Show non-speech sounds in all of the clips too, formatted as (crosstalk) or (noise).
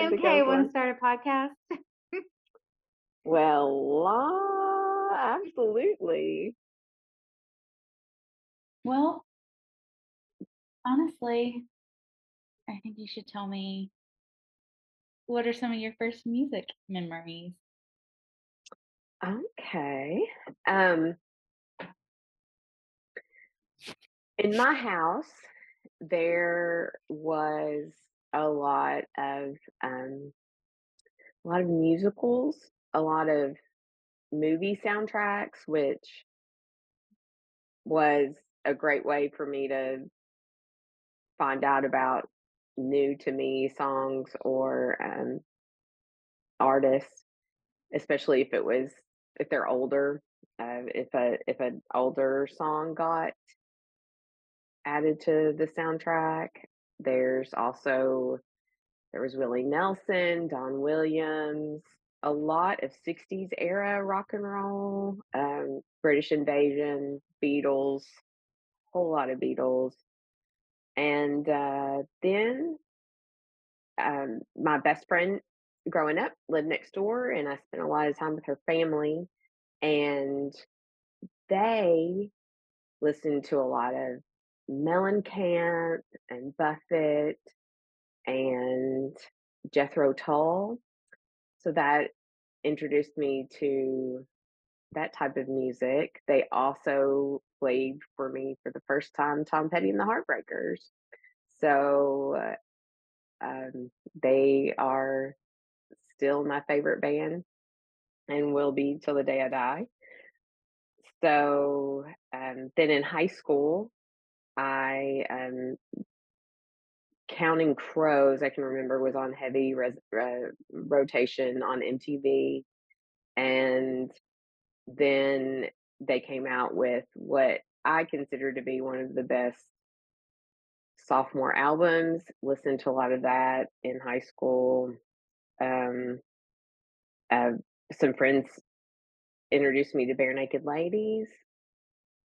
MK. Want to start a podcast? (laughs) well, uh, absolutely. Well, honestly, I think you should tell me what are some of your first music memories? Okay. Um, in my house, there was a lot of um, a lot of musicals, a lot of movie soundtracks, which was a great way for me to find out about new to me songs or um, artists, especially if it was if they're older. Uh, if a if an older song got added to the soundtrack, there's also there was Willie Nelson, Don Williams, a lot of 60s era rock and roll, um, British Invasion, Beatles, whole lot of Beatles. And uh, then um, my best friend growing up lived next door, and I spent a lot of time with her family. And they listened to a lot of Mellencamp and Buffett and Jethro Tull. So that introduced me to that type of music. They also played for me for the first time Tom Petty and the Heartbreakers. So uh, um, they are still my favorite band and will be till the day I die. So um, then in high school, I um, Counting Crows. I can remember was on heavy res- uh, rotation on MTV, and then they came out with what I consider to be one of the best sophomore albums. Listened to a lot of that in high school. Um, uh, some friends introduced me to Barenaked Ladies,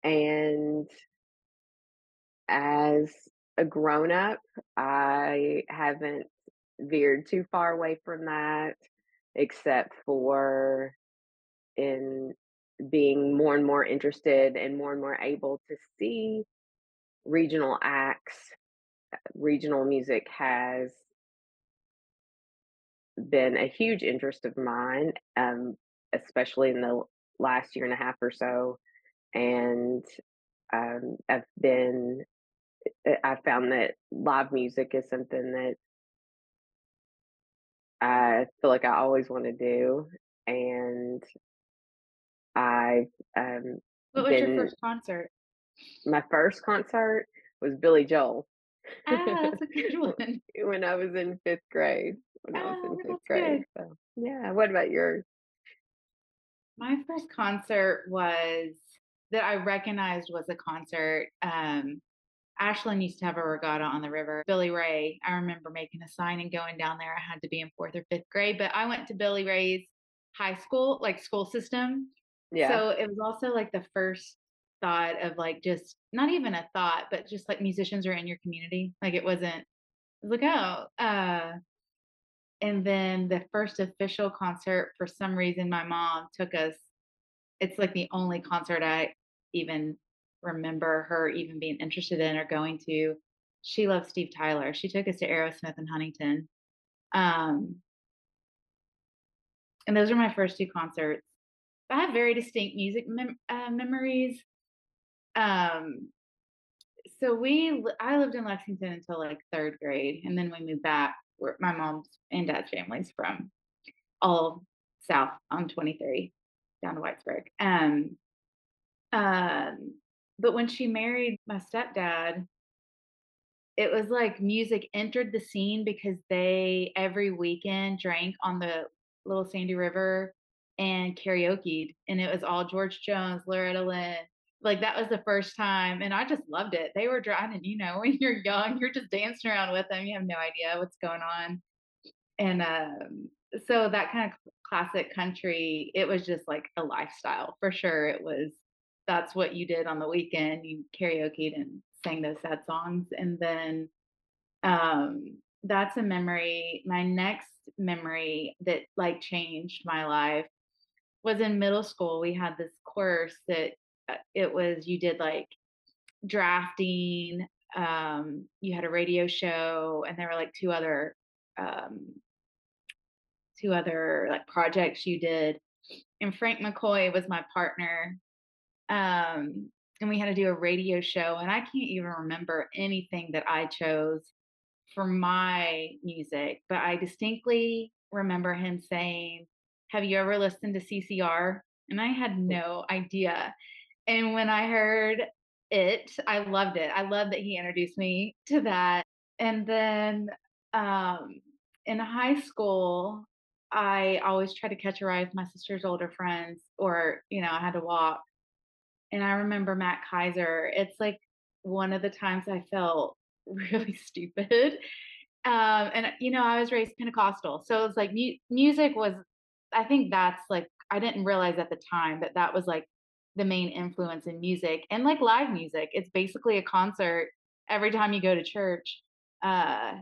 and as a grown up, I haven't veered too far away from that, except for in being more and more interested and more and more able to see regional acts. Regional music has been a huge interest of mine, um, especially in the last year and a half or so. And um, I've been, I found that live music is something that I feel like I always want to do. And I've um, what was been, your first concert? My first concert was Billy Joel. Ah, that's a (laughs) good one. when I was in fifth grade. When I was in oh, fifth grade. Good. So yeah. What about yours? My first concert was that I recognized was a concert. Um, Ashland used to have a regatta on the river. Billy Ray, I remember making a sign and going down there. I had to be in fourth or fifth grade, but I went to Billy Ray's high school, like school system. Yeah. So it was also like the first thought of like just not even a thought, but just like musicians are in your community. Like it wasn't look was like, oh, uh and then the first official concert for some reason my mom took us it's like the only concert I even remember her even being interested in or going to. She loves Steve Tyler. She took us to Aerosmith and Huntington. Um, and those are my first two concerts. I have very distinct music mem- uh, memories. Um, so we, I lived in Lexington until like third grade, and then we moved back. Where my mom's and dad's families from all south on 23 down to Whitesburg. Um, um, but when she married my stepdad, it was like music entered the scene because they every weekend drank on the Little Sandy River and karaoke, and it was all George Jones, Loretta Lynn. Like that was the first time, and I just loved it. They were driving, you know, (laughs) when you're young, you're just dancing around with them. You have no idea what's going on, and um, so that kind of classic country, it was just like a lifestyle for sure. It was that's what you did on the weekend. You karaokeed and sang those sad songs. And then um that's a memory. My next memory that like changed my life was in middle school. We had this course that uh, it was you did like drafting, um, you had a radio show, and there were like two other um, two other like projects you did. And Frank McCoy was my partner. Um, and we had to do a radio show, and I can't even remember anything that I chose for my music, but I distinctly remember him saying, Have you ever listened to CCR? And I had no idea. And when I heard it, I loved it. I love that he introduced me to that. And then um, in high school, I always tried to catch a ride with my sister's older friends, or, you know, I had to walk. And I remember Matt Kaiser. It's like one of the times I felt (laughs) really stupid. Um, and you know, I was raised Pentecostal, so it's like mu- music was. I think that's like I didn't realize at the time that that was like the main influence in music and like live music. It's basically a concert every time you go to church, uh,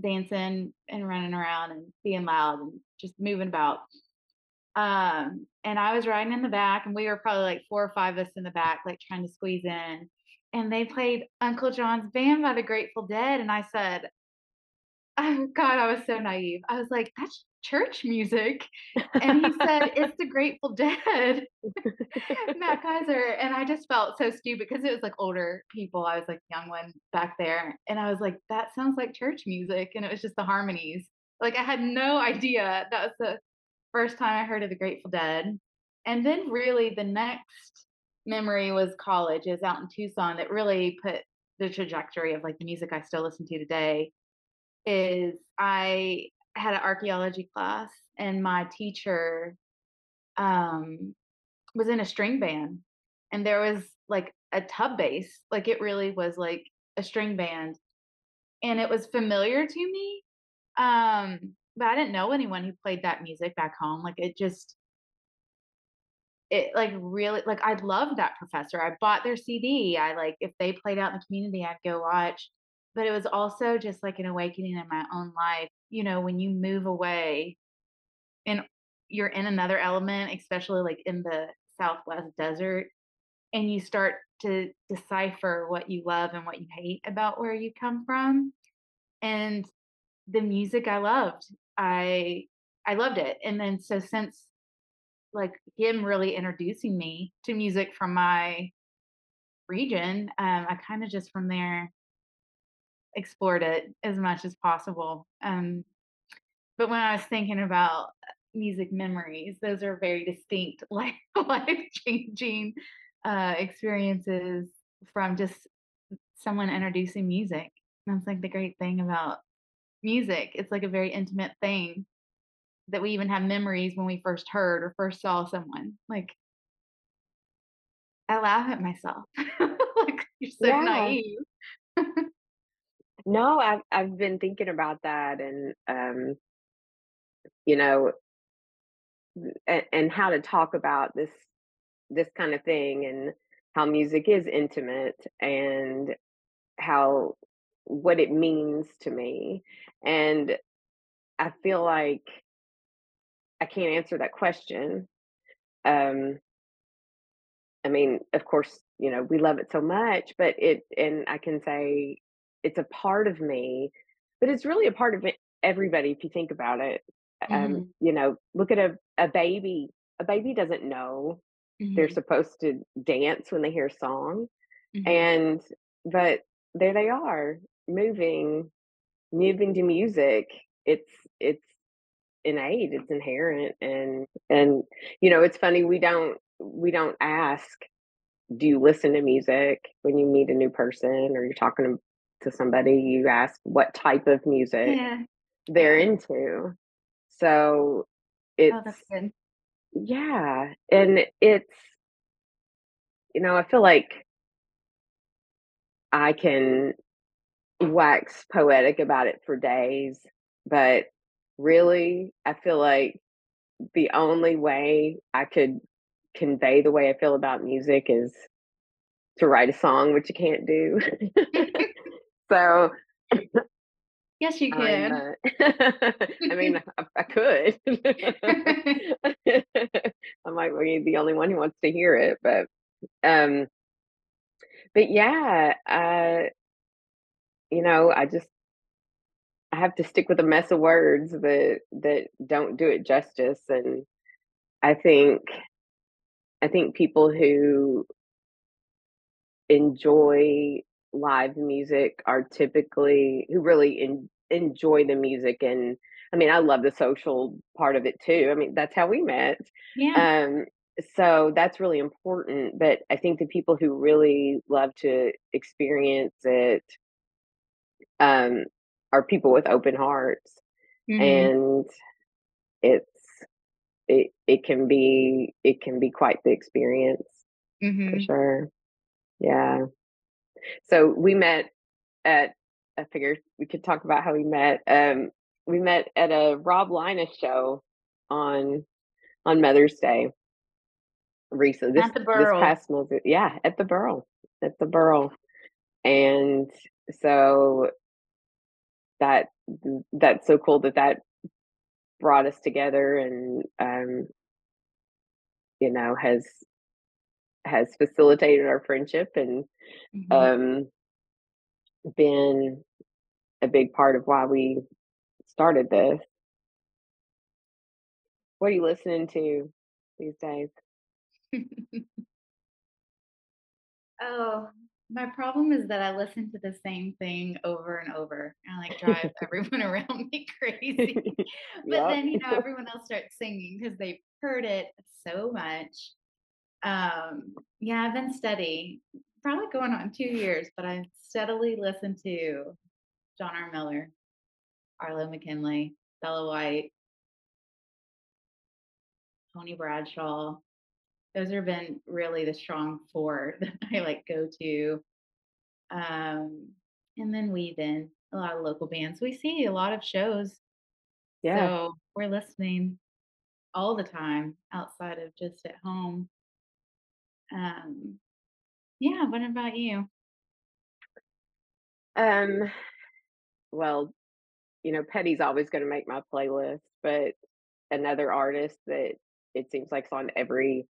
dancing and running around and being loud and just moving about. Um, and I was riding in the back, and we were probably like four or five of us in the back, like trying to squeeze in. And they played Uncle John's Band by the Grateful Dead, and I said, "Oh God, I was so naive." I was like, "That's church music," and he said, "It's the Grateful Dead." Matt Kaiser, and I just felt so stupid because it was like older people. I was like young one back there, and I was like, "That sounds like church music," and it was just the harmonies. Like I had no idea that was the first time I heard of the Grateful Dead. And then really the next memory was college. Was out in Tucson that really put the trajectory of like the music I still listen to today. Is I had an archaeology class and my teacher um was in a string band and there was like a tub bass. Like it really was like a string band. And it was familiar to me. Um but I didn't know anyone who played that music back home. Like it just it like really like I loved that professor. I bought their CD. I like if they played out in the community, I'd go watch. But it was also just like an awakening in my own life. You know, when you move away and you're in another element, especially like in the Southwest desert, and you start to decipher what you love and what you hate about where you come from. And the music I loved. I I loved it. And then so since like him really introducing me to music from my region, um, I kind of just from there explored it as much as possible. Um, but when I was thinking about music memories, those are very distinct, (laughs) like life changing uh, experiences from just someone introducing music. That's like the great thing about music. It's like a very intimate thing that we even have memories when we first heard or first saw someone. Like I laugh at myself. (laughs) like you're so Yeah. naive. (laughs) No, I've I've been thinking about that and um, you know, and, and how to talk about this this kind of thing and how music is intimate and how what it means to me. And I feel like I can't answer that question. Um, I mean, of course, you know, we love it so much, but it, and I can say it's a part of me, but it's really a part of it, everybody if you think about it. Um, hmm you know, look at a, a baby. A baby doesn't know they're hmm supposed to dance when they hear a song. hmm And, but there they are moving, moving to music. It's, it's, innate it's inherent and and you know it's funny we don't we don't ask do you listen to music when you meet a new person or you're talking to, to somebody you ask what type of music Yeah. they're into so Oh, it's good. yeah and it's you know i feel like i can wax poetic about it for days but really i feel like the only way i could convey the way i feel about music is to write a song which you can't do (laughs) (laughs) so Yes, you can. uh (laughs) I mean, I I could. I might be the only one who wants to hear it, but, um but yeah, uh you know, I just I have to stick with a mess of words that that don't do it justice, and I think I think people who enjoy live music are typically who really en enjoy the music, and I mean, I love the social part of it too, I mean, that's how we met, Yeah. um, so that's really important, but I think the people who really love to experience it um, are people with open hearts, Mhm. and it's it it can be it can be quite the experience, for Mhm. sure. Yeah. So, we met at I figured we could talk about how we met, um, we met at a Rob Linus show on on Mother's Day recent this this past month, yeah, at the Burl at the Burl, and so that that's so cool that that brought us together and, um you know, has has facilitated our friendship and, Mhm. um been a big part of why we started this. What are you listening to these days? (laughs) Oh, my problem is that I listen to the same thing over and over, and, like, drive (laughs) everyone (laughs) around me crazy, (laughs) but Yep. then, you know, everyone else starts singing because they've heard it so much. Um, yeah, I've been steady, probably going on 2 years, but I steadily listen to John R. Miller, Arlo McKinley, Bella White Tony Bradshaw. Those have been really the strong 4 (laughs) that I, like, go to. Um, and then weave in a lot of local bands. We see a lot of shows, Yeah. so we're listening all the time outside of just at home. Um, yeah, what about you? Um, well, you know, Petty's always gonna make my playlist, but another artist that it seems like's on every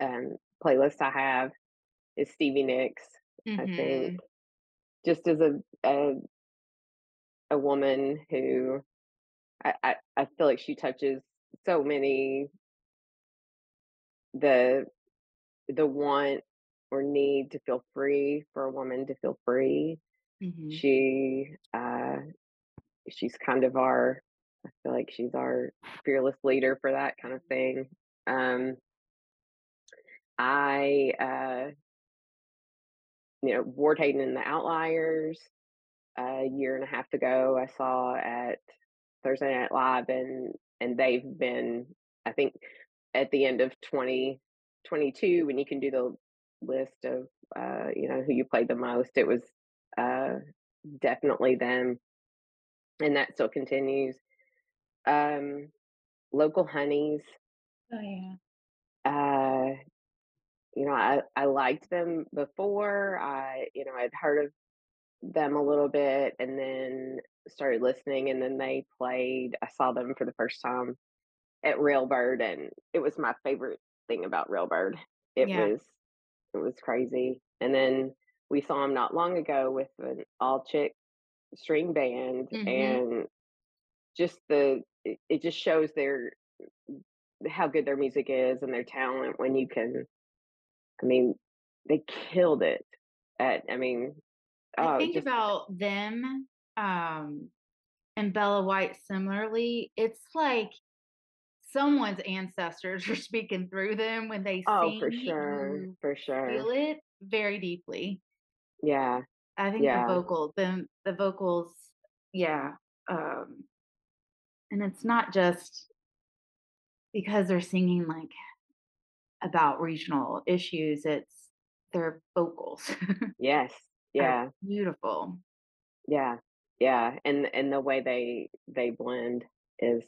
um, playlist I have is Stevie Nicks, I think. Mhm. Just as a a a woman who I I I feel like she touches so many the the want or need to feel free for a woman to feel free. Mhm. She, uh she's kind of our I feel like she's our fearless leader for that kind of thing. Um I, uh you know, Ward Hayden and the Outliers, a year and a half ago, I saw at Thursday Night Live, and and they've been I think at the end of 2022, when you can do the list of, uh, you know, who you played the most, it was, uh, definitely them. And that still continues. Um, Local Honeys Oh, yeah. uh, you know, I I liked them before, I you know, I'd heard of them a little bit and then started listening, and then they played I saw them for the first time at Railbird, and it was my favorite thing about Railbird. It Yeah. was it was crazy, and then we saw them not long ago with an all-chick string band, Mhm. and just the it it just shows their how good their music is and their talent when you can I mean, they killed it at I mean, I oh, think just about them, um, and Bella White similarly, it's like someone's ancestors (laughs) are speaking through them when they Oh, for sure, for sure. feel it very deeply. Yeah, I think the yeah. vocal the the vocals yeah, um and it's not just because they're singing, like, about regional issues, it's their vocals (laughs) Yes, yeah. beautiful. Yeah, yeah, and and the way they they blend is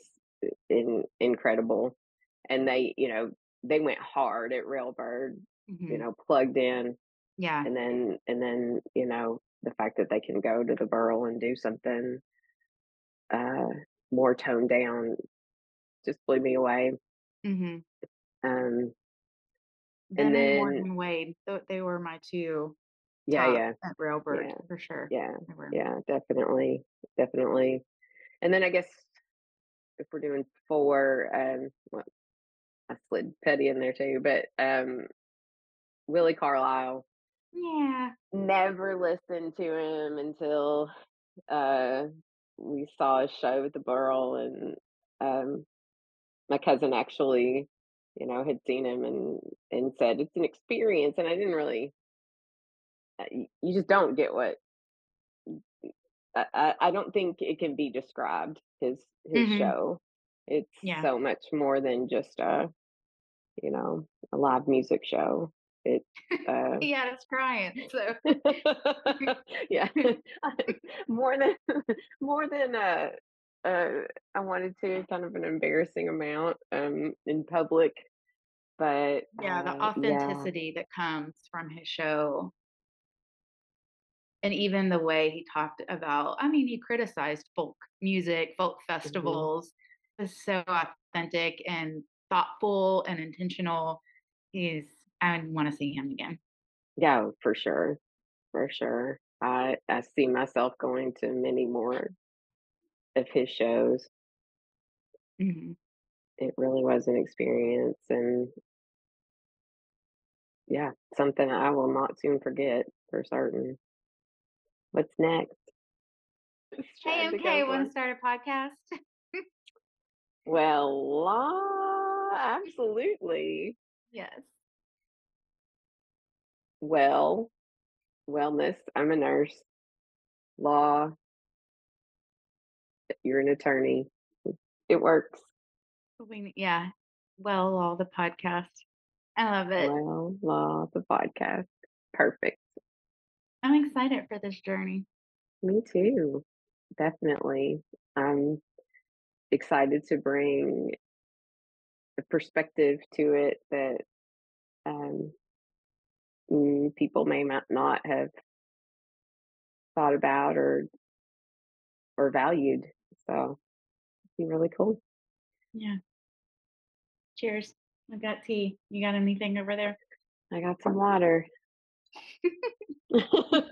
in incredible, and they you know, they went hard at Railbird, you Mhm. know, plugged in, Yeah. and then and then, you know the fact that they can go to the Burl and do something uh, more toned down just blew me away. Mhm. Um, Them and then Morgan Wade, they were my 2 yeah, yeah, at Railbird yeah, for sure. yeah, yeah, definitely, definitely. And then I guess if we're doing 4, um, well, I slid Petty in there too, but, um, Willi Carlisle, Yeah. never listened to him until, uh, we saw a show at the Burl, and, um, my cousin actually, you know, had seen him and and said, "It's an experience," and I didn't really you just don't get what I I don't think it can be described, his his Mhm. show. It's Yeah. so much more than just a, you know, a live music show. It's, (laughs) uh He had us crying, so (laughs) yeah, (laughs) more than more than, uh uh, I wanted to, kind of an embarrassing amount, um, in public, but, Yeah, the uh, yeah. authenticity that comes from his show and even the way he talked about I mean, he criticized folk music, folk Mhm. festivals. It's so authentic and thoughtful and intentional. He's I wanna see him again. Yeah, for sure, for sure. I I see myself going to many more of his shows. Mhm. It really was an experience, and yeah, something I will not soon forget for certain. What's next? (laughs) Just Hey, trying to go MK, wanna for start a podcast? Well, la absolutely. Yes. Well, wellness, I'm a nurse. Law you're an attorney. It works. We yeah. Well, all the podcast. I love it. Well, law, the podcast. Perfect. I'm excited for this journey. Me too. Definitely. I'm excited to bring a perspective to it that, um, mm, people may not not have thought about or or valued. So, it'd be really cool. Yeah. Cheers. I got tea. You got anything over there? I got some water. (laughs) (laughs)